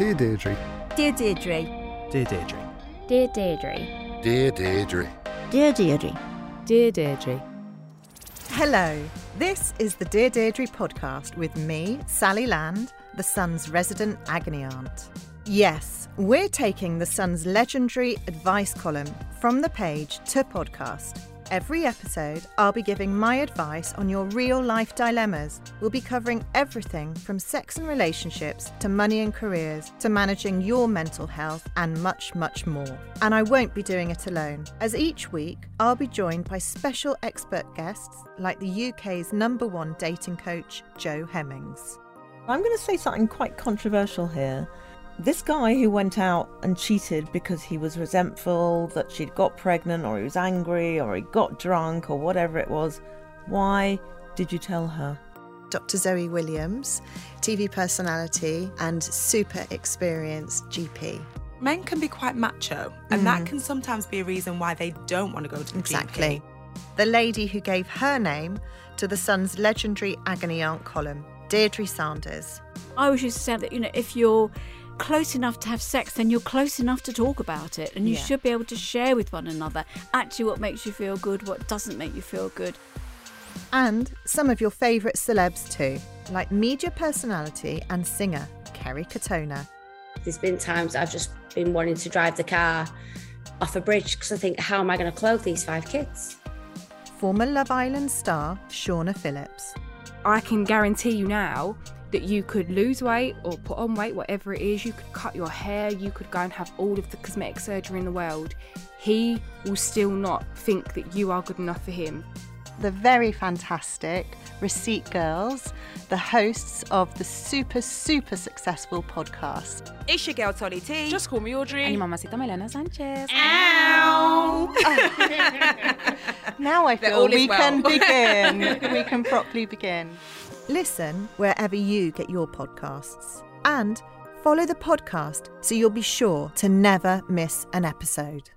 Dear Deidre. Dear Deidre. Dear Deidre. Dear Deidre. Dear Deidre. Dear Deidre. Dear Deidre. Hello, this is the Dear Deidre podcast with me, Sally Land, the Sun's resident agony aunt. Yes, we're taking the Sun's legendary advice column from the page to podcast. Every episode, I'll be giving my advice on your real life dilemmas. We'll be covering everything from sex and relationships to money and careers to managing your mental health and much, much more. And I won't be doing it alone, as each week I'll be joined by special expert guests like the UK's number one dating coach, Jo Hemmings. I'm going to say something quite controversial here. This guy who went out and cheated because he was resentful that she'd got pregnant, or he was angry, or he got drunk, or whatever it was, why did you tell her? Dr. Zoe Williams, TV personality and super experienced GP. Men can be quite macho, and that mm. can sometimes be a reason why they don't want to go to the Exactly. GP. The lady who gave her name to the Sun's legendary agony aunt column, Deidre Sanders. I always used to say that, you know, if you're close enough to have sex, then you're close enough to talk about it. And you Yeah. should be able to share with one another actually what makes you feel good, what doesn't make you feel good. And some of your favourite celebs too, like media personality and singer Kerry Katona. There's been times I've just been wanting to drive the car off a bridge because I think, how am I going to clothe these five kids? Former Love Island star Shaughna Phillips. I can guarantee you now that you could lose weight or put on weight, whatever it is. You could cut your hair, you could go and have all of the cosmetic surgery in the world. He will still not think that you are good enough for him. the very fantastic Receipt Girls, the hosts of the super, super successful podcast. It's your girl Tolly T. Just call me Audrey. and your mamacita Milena Sanchez. Ow! Now I feel all is we can begin. we can properly begin. Listen wherever you get your podcasts. And follow the podcast so you'll be sure to never miss an episode.